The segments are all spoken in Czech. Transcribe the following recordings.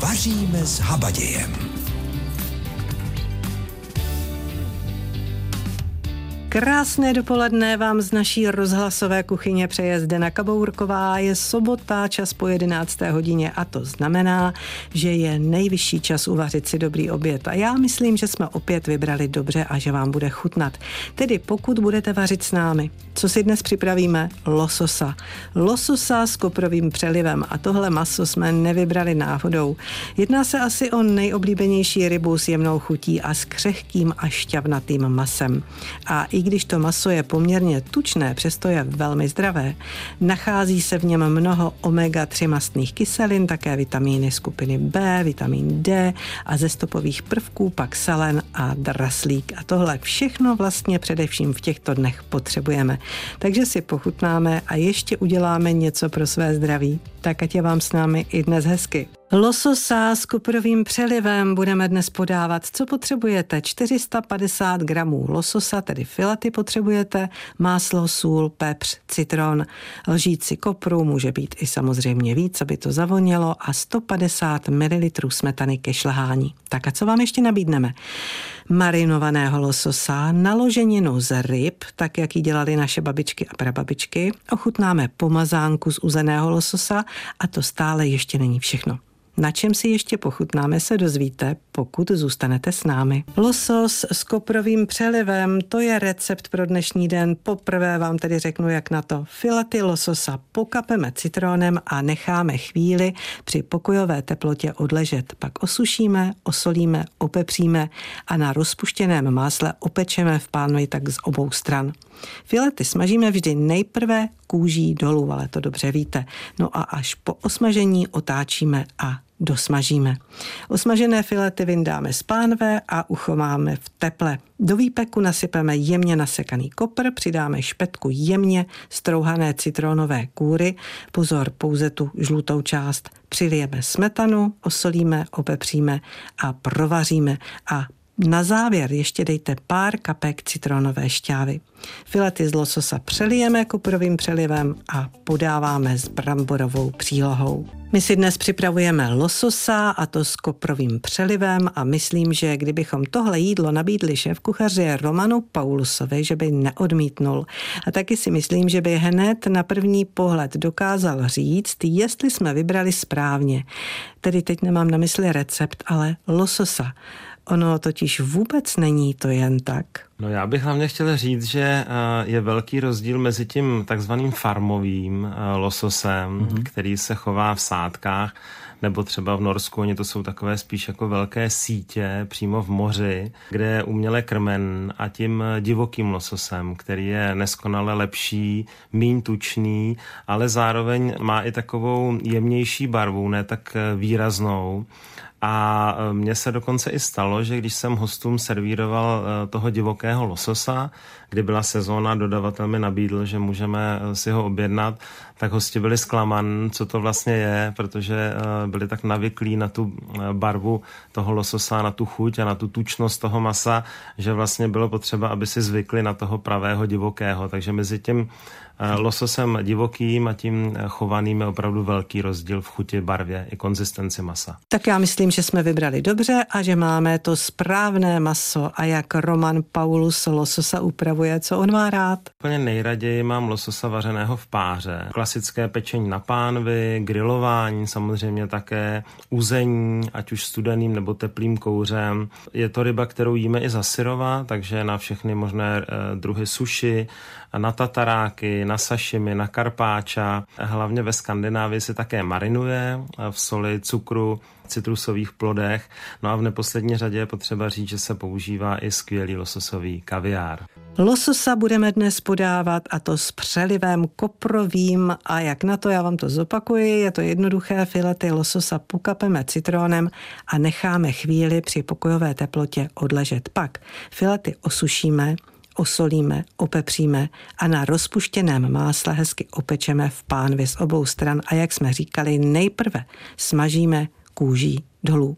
Vaříme s habadějem. Krásné dopoledne vám z naší rozhlasové kuchyně přeje Zdena Kabourková. Je sobota, čas po 11. hodině a to znamená, že je nejvyšší čas uvařit si dobrý oběd. A já myslím, že jsme opět vybrali dobře a že vám bude chutnat. Tedy pokud budete vařit s námi, co si dnes připravíme? Lososa. Lososa s koprovým přelivem a tohle maso jsme nevybrali náhodou. Jedná se asi o nejoblíbenější rybu s jemnou chutí a s křehkým a šťavnatým masem. A i když to maso je poměrně tučné, přesto je velmi zdravé. Nachází se v něm mnoho omega-3 mastných kyselin, také vitamíny skupiny B, vitamin D a ze stopových prvků pak selen a draslík. A tohle všechno vlastně především v těchto dnech potřebujeme. Takže si pochutnáme a ještě uděláme něco pro své zdraví. Tak ať je vám s námi i dnes hezky. Lososa s kuprovým přelivem budeme dnes podávat. Co potřebujete? 450 gramů lososa, tedy filety potřebujete, máslo, sůl, pepř, citron, lžíci kopru, může být i samozřejmě víc, aby to zavonělo a 150 ml smetany ke šlehání. Tak a co vám ještě nabídneme? Marinovaného lososa, naloženinu z ryb, tak jak ji dělali naše babičky a prababičky, ochutnáme pomazánku z uzeného lososa a to stále ještě není všechno. Na čem si ještě pochutnáme, se dozvíte, pokud zůstanete s námi. Losos s koprovým přelivem, to je recept pro dnešní den. Poprvé vám tedy řeknu, jak na to. Filety lososa pokapeme citronem a necháme chvíli při pokojové teplotě odležet. Pak osušíme, osolíme, opepříme a na rozpuštěném másle opečeme v pánvi tak z obou stran. Filety smažíme vždy nejprve kůží dolů, ale to dobře víte. No a až po osmažení otáčíme a dosmažíme. Osmažené filety vyndáme z pánve a uchováme v teple. Do výpeku nasypeme jemně nasekaný kopr, přidáme špetku jemně strouhané citronové kůry, pozor pouze tu žlutou část. Přilijeme smetanu, osolíme, opepříme a provaříme a na závěr ještě dejte pár kapek citronové šťávy. Filety z lososa přelijeme kuprovým přelivem a podáváme s bramborovou přílohou. My si dnes připravujeme lososa a to s koprovým přelivem a myslím, že kdybychom tohle jídlo nabídli šéf kuchaři Romanu Paulusovi, že by neodmítnul. A taky si myslím, že by hned na první pohled dokázal říct, jestli jsme vybrali správně. Tedy teď nemám na mysli recept, ale lososa. Ono totiž vůbec není to jen tak. No já bych hlavně chtěl říct, že eh, je velký rozdíl mezi tím takzvaným farmovým eh, lososem, mm-hmm. který se chová v sádkách, nebo třeba v Norsku, oni to jsou takové spíš jako velké sítě přímo v moři, kde je uměle krmen a tím divokým lososem, který je neskonale lepší, míň tučný, ale zároveň má i takovou jemnější barvu, ne tak eh, výraznou a e, mně se dokonce i stalo, že když jsem hostům servíroval e, toho divokého lososa, kdy byla sezóna, dodavatel mi nabídl, že můžeme e, si ho objednat, tak hosti byli zklaman, co to vlastně je, protože byli tak navyklí na tu barvu toho lososa, na tu chuť a na tu tučnost toho masa, že vlastně bylo potřeba, aby si zvykli na toho pravého divokého. Takže mezi tím lososem divokým a tím chovaným je opravdu velký rozdíl v chuti, barvě i konzistenci masa. Tak já myslím, že jsme vybrali dobře a že máme to správné maso a jak Roman Paulus lososa upravuje, co on má rád. Úplně nejraději mám lososa vařeného v páře. Klasické pečení na pánvi, grilování, samozřejmě také uzení, ať už studeným nebo teplým kouřem. Je to ryba, kterou jíme i za syrova, takže na všechny možné eh, druhy suši, na tataráky, na sašimi, na karpáča. Hlavně ve Skandinávii se také marinuje v soli, cukru, citrusových plodech. No a v neposlední řadě je potřeba říct, že se používá i skvělý lososový kaviár. Lososa budeme dnes podávat a to s přelivem koprovým a jak na to já vám to zopakuji, je to jednoduché, filety lososa pokapeme citronem a necháme chvíli při pokojové teplotě odležet. Pak filety osušíme, osolíme, opepříme a na rozpuštěném másle hezky opečeme v pánvi z obou stran a jak jsme říkali, nejprve smažíme kůží dolů.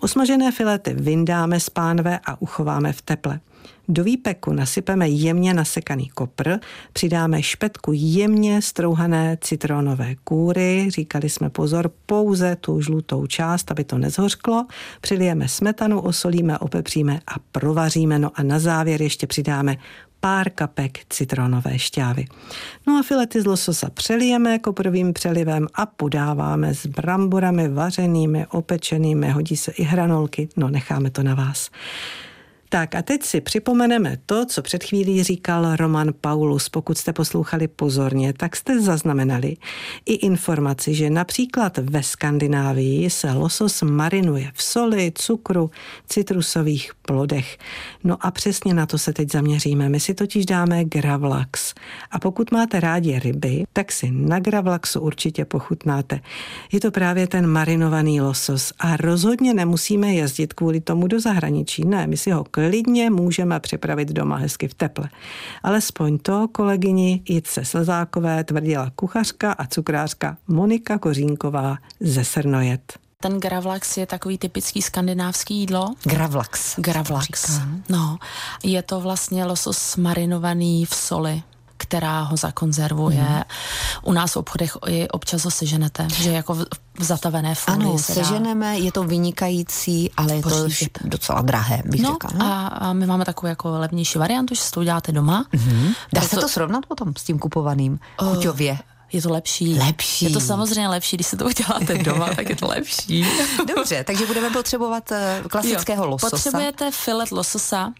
Osmažené filety vyndáme z pánve a uchováme v teple. Do výpeku nasypeme jemně nasekaný kopr, přidáme špetku jemně strouhané citronové kůry, říkali jsme pozor, pouze tu žlutou část, aby to nezhořklo, přilijeme smetanu, osolíme, opepříme a provaříme, no a na závěr ještě přidáme pár kapek citronové šťávy. No a filety z lososa přelijeme koprovým přelivem a podáváme s bramborami vařenými, opečenými, hodí se i hranolky, no necháme to na vás. Tak a teď si připomeneme to, co před chvílí říkal Roman Paulus. Pokud jste poslouchali pozorně, tak jste zaznamenali i informaci, že například ve Skandinávii se losos marinuje v soli, cukru, citrusových plodech. No a přesně na to se teď zaměříme. My si totiž dáme gravlax. A pokud máte rádi ryby, tak si na gravlaxu určitě pochutnáte. Je to právě ten marinovaný losos a rozhodně nemusíme jezdit kvůli tomu do zahraničí. Ne, my si ho klidně můžeme připravit doma hezky v teple. Alespoň to kolegyni Jitce Slezákové tvrdila kuchařka a cukrářka Monika Kořínková ze Srnojet. Ten gravlax je takový typický skandinávský jídlo. Gravlax. Gravlax. No, je to vlastně losos marinovaný v soli která ho zakonzervuje. Mm. U nás v obchodech i občas ho seženete, že jako v zatavené folii Ano, se seženeme, je to vynikající, ale je to docela drahé, bych no, řekla. No? A, a my máme takovou jako levnější variantu, že si to uděláte doma. Mm-hmm. Dá se to srovnat potom s tím kupovaným chuťově? Je to lepší. Lepší. Je to samozřejmě lepší, když se to uděláte doma, tak je to lepší. Dobře, takže budeme potřebovat eh, klasického Jo, lososa. Potřebujete filet lososa,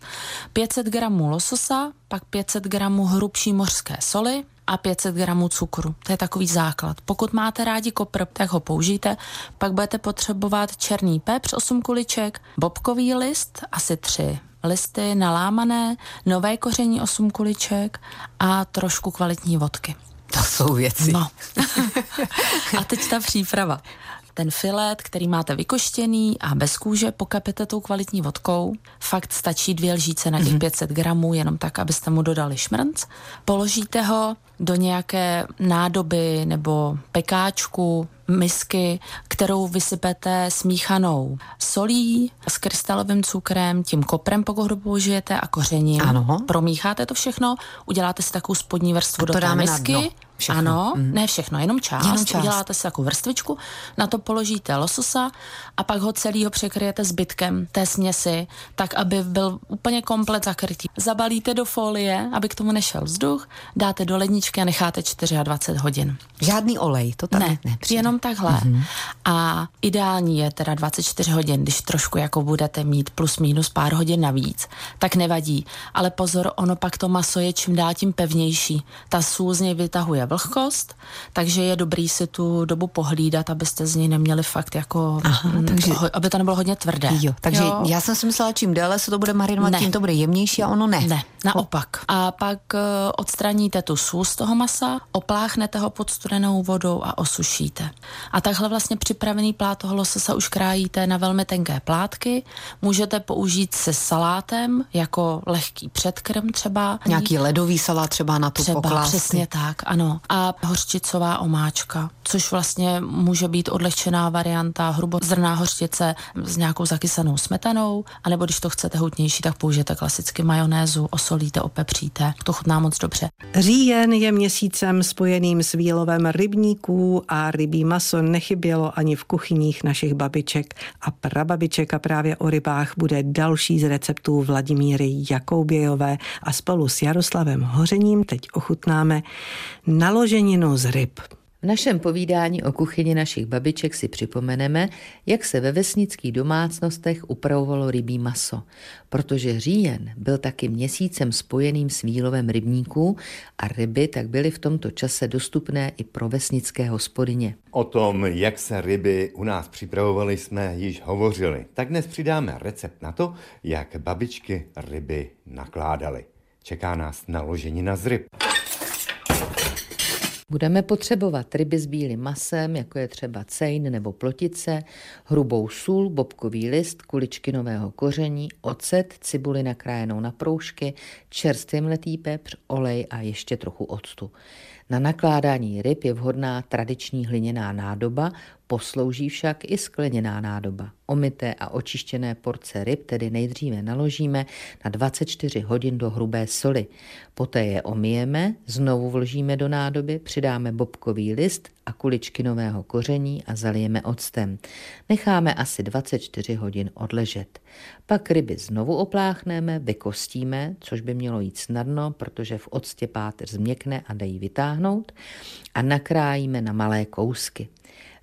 500 gramů lososa, pak 500 gramů hrubší mořské soli, a 500 gramů cukru. To je takový základ. Pokud máte rádi kopr, tak ho použijte. Pak budete potřebovat černý pepř 8 kuliček, bobkový list asi 3 listy nalámané, nové koření 8 kuliček a trošku kvalitní vodky. To jsou věci. No. a teď ta příprava. Ten filet, který máte vykoštěný a bez kůže, pokapete tou kvalitní vodkou. Fakt stačí dvě lžíce na těch 500 gramů, jenom tak, abyste mu dodali šmrnc. Položíte ho do nějaké nádoby nebo pekáčku, misky, kterou vysypete smíchanou solí s krystalovým cukrem, tím koprem, pokud ho použijete, a kořením. Ano. Promícháte to všechno, uděláte si takovou spodní vrstvu A to do té dáme na misky. dno. Všechno. Ano, Mhm. ne všechno, jenom část. Jenom část. Uděláte si takovou vrstvičku, na to položíte lososa a pak ho celýho překryjete zbytkem té směsi, tak, aby byl úplně komplet zakrytý. Zabalíte do folie, aby k tomu nešel vzduch, dáte do ledničky a necháte 24 hodin. Žádný olej, to tady Ne, nepřijde. jenom takhle. Mm-hmm. A ideální je teda 24 hodin, když trošku jako budete mít plus minus pár hodin navíc, tak nevadí. Ale pozor, ono pak to maso je čím dál tím pevnější. Ta sůl z něj vytahuje vlhkost, takže je dobrý si tu dobu pohlídat, abyste z něj neměli fakt jako, Aha, mm, takže- ho- aby to nebylo hodně tvrdé. Jo, takže Jo. já jsem si myslela, čím déle se to bude marinovat, Ne. tím to bude jemnější a ono ne. Ne, naopak. A pak uh, odstraníte tu sůl z toho masa, opláchnete ho pod studenou vodou a osušíte. A takhle vlastně připravený plát toho lososa už krájíte na velmi tenké plátky. Můžete použít se salátem jako lehký předkrm třeba. Nějaký ledový salát třeba na tu Třeba poklásky. přesně tak, ano. A hořčicová omáčka, což vlastně může být odlehčená varianta hrubozrná hořčice s nějakou zakysanou smetanou, anebo když to chcete hutnější, tak použijete klasicky majonézu, osolíte, opepříte. To chutná moc dobře. Říjen je měsícem spojeným s výlovem rybníků a rybí maso nechybělo ani v kuchyních našich babiček a prababiček a právě o rybách bude další z receptů Vladimíry Jakoubějové a spolu s Jaroslavem Hořením teď ochutnáme naloženinu z ryb. V našem povídání o kuchyni našich babiček si připomeneme, jak se ve vesnických domácnostech upravovalo rybí maso, protože říjen byl taky měsícem spojeným s výlovem rybníků a ryby tak byly v tomto čase dostupné i pro vesnické hospodyně. O tom, jak se ryby u nás připravovaly, jsme již hovořili. Tak dnes přidáme recept na to, jak babičky ryby nakládaly. Čeká nás naloženina z ryb. Budeme potřebovat ryby s bílým masem, jako je třeba cejn nebo plotice, hrubou sůl, bobkový list, kuličky nového koření, ocet, cibuli nakrájenou na proužky, čerstvě mletý pepř, olej a ještě trochu octu. Na nakládání ryb je vhodná tradiční hliněná nádoba, Poslouží však i skleněná nádoba. Omité a očištěné porce ryb tedy nejdříve naložíme na 24 hodin do hrubé soli. Poté je omijeme, znovu vložíme do nádoby, přidáme bobkový list a kuličky nového koření a zalijeme octem. Necháme asi 24 hodin odležet. Pak ryby znovu opláchneme, vykostíme, což by mělo jít snadno, protože v octě páteř změkne a dají vytáhnout a nakrájíme na malé kousky.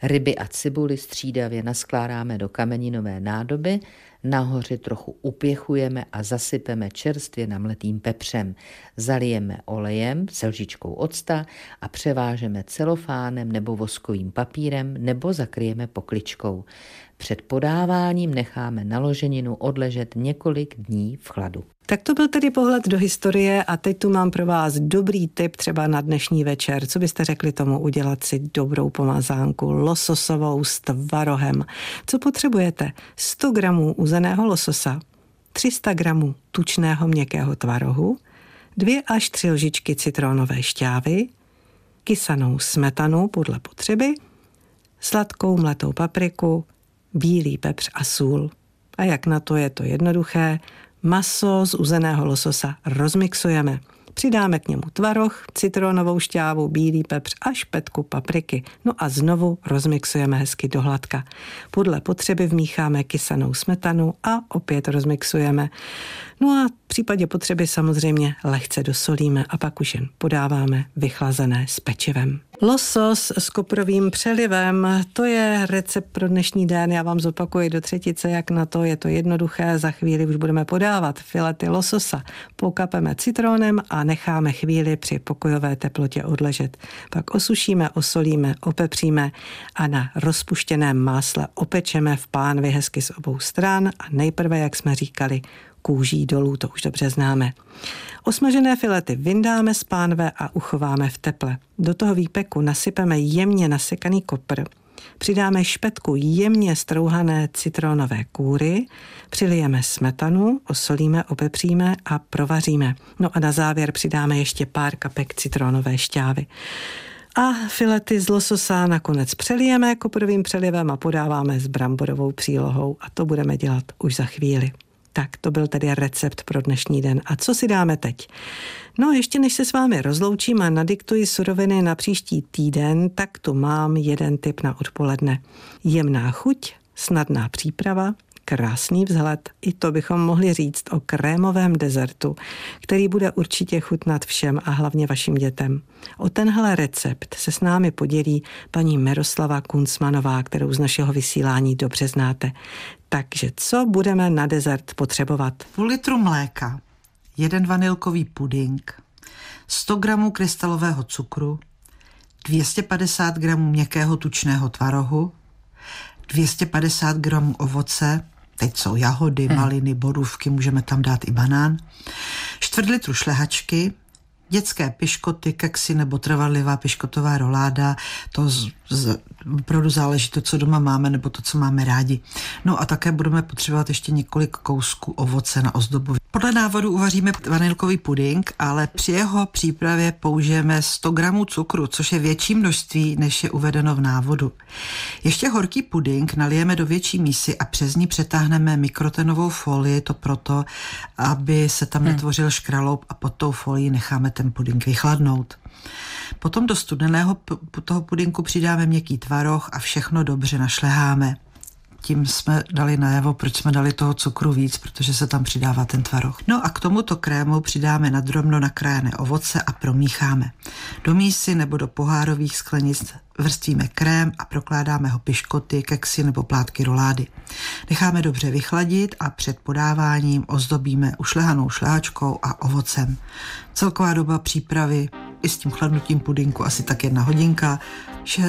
Ryby a cibuli střídavě naskládáme do kameninové nádoby, nahoře trochu upěchujeme a zasypeme čerstvě namletým pepřem. Zalijeme olejem s lžičkou octa a převážeme celofánem nebo voskovým papírem nebo zakryjeme pokličkou. Před podáváním necháme naloženinu odležet několik dní v chladu. Tak to byl tedy pohled do historie a teď tu mám pro vás dobrý tip třeba na dnešní večer. Co byste řekli tomu udělat si dobrou pomazánku lososovou s tvarohem? Co potřebujete? 100 gramů uzeného lososa, 300 gramů tučného měkkého tvarohu, 2 až 3 lžičky citronové šťávy, kysanou smetanu podle potřeby, sladkou mletou papriku, bílý pepř a sůl. A jak na to je to jednoduché, maso z uzeného lososa rozmixujeme. Přidáme k němu tvaroh, citronovou šťávu, bílý pepř a špetku papriky. No a znovu rozmixujeme hezky do hladka. Podle potřeby vmícháme kysanou smetanu a opět rozmixujeme. No a v případě potřeby samozřejmě lehce dosolíme a pak už jen podáváme vychlazené s pečivem. Losos s koprovým přelivem, to je recept pro dnešní den. Já vám zopakuji do třetice, jak na to je to jednoduché. Za chvíli už budeme podávat filety lososa. Pokapeme citronem a necháme chvíli při pokojové teplotě odležet. Pak osušíme, osolíme, opepříme a na rozpuštěném másle opečeme v pánvi hezky z obou stran a nejprve, jak jsme říkali, kůží dolů, to už dobře známe. Osmažené filety vyndáme z pánve a uchováme v teple. Do toho výpeku nasypeme jemně nasekaný kopr, přidáme špetku jemně strouhané citronové kůry, přilijeme smetanu, osolíme, opepříme a provaříme. No a na závěr přidáme ještě pár kapek citronové šťávy. A filety z lososa nakonec přelijeme koprovým přelivem a podáváme s bramborovou přílohou a to budeme dělat už za chvíli. Tak to byl tedy recept pro dnešní den. A co si dáme teď? No ještě než se s vámi rozloučím a nadiktuji suroviny na příští týden, tak tu mám jeden tip na odpoledne. Jemná chuť, snadná příprava, krásný vzhled. I to bychom mohli říct o krémovém dezertu, který bude určitě chutnat všem a hlavně vašim dětem. O tenhle recept se s námi podělí paní Miroslava Kuncmanová, kterou z našeho vysílání dobře znáte. Takže co budeme na dezert potřebovat? Půl litru mléka, jeden vanilkový puding, 100 gramů krystalového cukru, 250 gramů měkkého tučného tvarohu, 250 gramů ovoce, teď jsou jahody, hmm. maliny, borůvky, můžeme tam dát i banán, čtvrt litru šlehačky, dětské piškoty, keksy nebo trvalivá piškotová roláda, to z, z, opravdu záleží to, co doma máme, nebo to, co máme rádi. No a také budeme potřebovat ještě několik kousků ovoce na ozdobu. Podle návodu uvaříme vanilkový puding, ale při jeho přípravě použijeme 100 gramů cukru, což je větší množství, než je uvedeno v návodu. Ještě horký puding nalijeme do větší mísy a přes ní přetáhneme mikrotenovou folii, to proto, aby se tam hmm. netvořil škraloup a pod tou folií necháme ten puding vychladnout. Potom do studeného toho pudinku přidáme měkký tvaroh a všechno dobře našleháme. Tím jsme dali najevo, proč jsme dali toho cukru víc, protože se tam přidává ten tvaroh. No a k tomuto krému přidáme na drobno nakrájené ovoce a promícháme. Do mísy nebo do pohárových sklenic vrstvíme krém a prokládáme ho piškoty, keksy nebo plátky rolády. Necháme dobře vychladit a před podáváním ozdobíme ušlehanou šlehačkou a ovocem. Celková doba přípravy i s tím chladnutím pudinku asi tak jedna hodinka,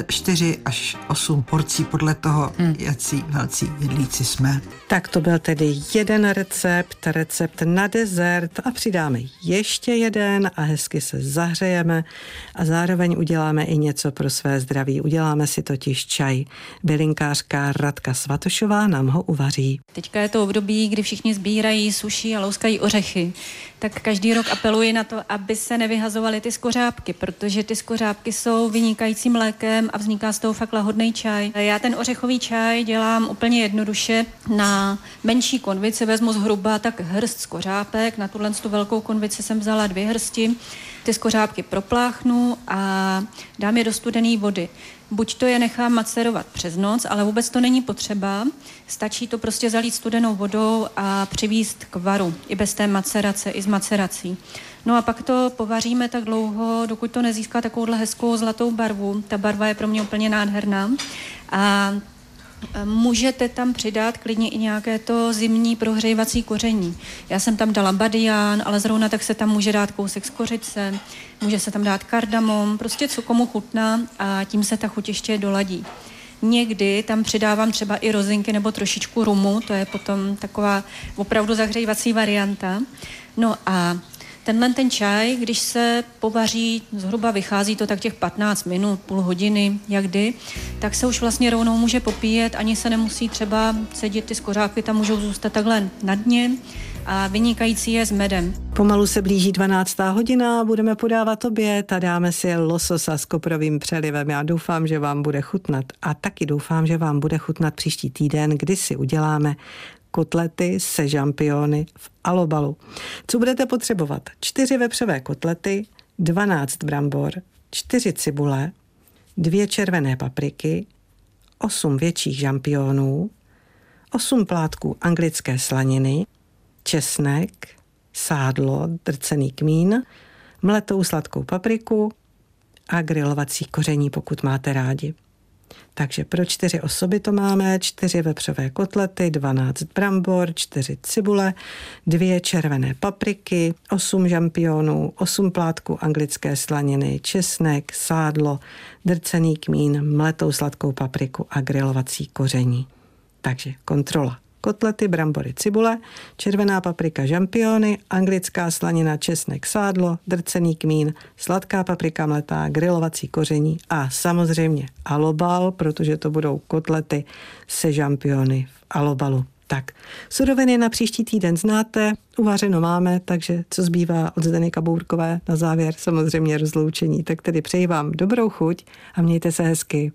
4 až 8 porcí podle toho, hmm. jaký velcí jedlíci jsme. Tak to byl tedy jeden recept, recept na dezert a přidáme ještě jeden a hezky se zahřejeme a zároveň uděláme i něco pro své zdraví. Uděláme si totiž čaj. Bylinkářka Radka Svatošová nám ho uvaří. Teďka je to období, kdy všichni sbírají, suší a louskají ořechy. Tak každý rok apeluji na to, aby se nevyhazovaly ty skořápky, protože ty skořápky jsou vynikajícím lékem a vzniká z toho fakt lahodný čaj. Já ten ořechový čaj dělám úplně jednoduše. Na menší konvici vezmu zhruba tak hrst skořápek, na tuhle tu velkou konvici jsem vzala dvě hrsti ty skořápky propláchnu a dám je do studené vody. Buď to je nechám macerovat přes noc, ale vůbec to není potřeba. Stačí to prostě zalít studenou vodou a přivíst k varu, i bez té macerace, i s macerací. No a pak to povaříme tak dlouho, dokud to nezíská takovouhle hezkou zlatou barvu. Ta barva je pro mě úplně nádherná. A Můžete tam přidat klidně i nějaké to zimní prohřívací koření. Já jsem tam dala badián, ale zrovna tak se tam může dát kousek z kořice, může se tam dát kardamom, prostě co komu chutná a tím se ta chuť ještě doladí. Někdy tam přidávám třeba i rozinky nebo trošičku rumu, to je potom taková opravdu zahřívací varianta. No a Tenhle ten čaj, když se povaří, zhruba vychází to tak těch 15 minut, půl hodiny, jak kdy, tak se už vlastně rovnou může popíjet, ani se nemusí třeba sedět, ty skořápky tam můžou zůstat takhle na dně a vynikající je s medem. Pomalu se blíží 12. hodina, budeme podávat oběd a dáme si lososa s koprovým přelivem. Já doufám, že vám bude chutnat a taky doufám, že vám bude chutnat příští týden, kdy si uděláme kotlety se žampiony v alobalu. Co budete potřebovat? Čtyři vepřové kotlety, 12 brambor, čtyři cibule, dvě červené papriky, osm větších žampionů, osm plátků anglické slaniny, česnek, sádlo, drcený kmín, mletou sladkou papriku a grilovací koření, pokud máte rádi. Takže pro čtyři osoby to máme čtyři vepřové kotlety, 12 brambor, čtyři cibule, dvě červené papriky, osm žampionů, osm plátků anglické slaniny, česnek, sádlo, drcený kmín, mletou sladkou papriku a grilovací koření. Takže kontrola kotlety, brambory, cibule, červená paprika, žampiony, anglická slanina, česnek, sádlo, drcený kmín, sladká paprika mletá, grilovací koření a samozřejmě alobal, protože to budou kotlety se žampiony v alobalu. Tak, suroviny na příští týden znáte, uvařeno máme, takže co zbývá od Zdeny Kabourkové na závěr samozřejmě rozloučení. Tak tedy přeji vám dobrou chuť a mějte se hezky.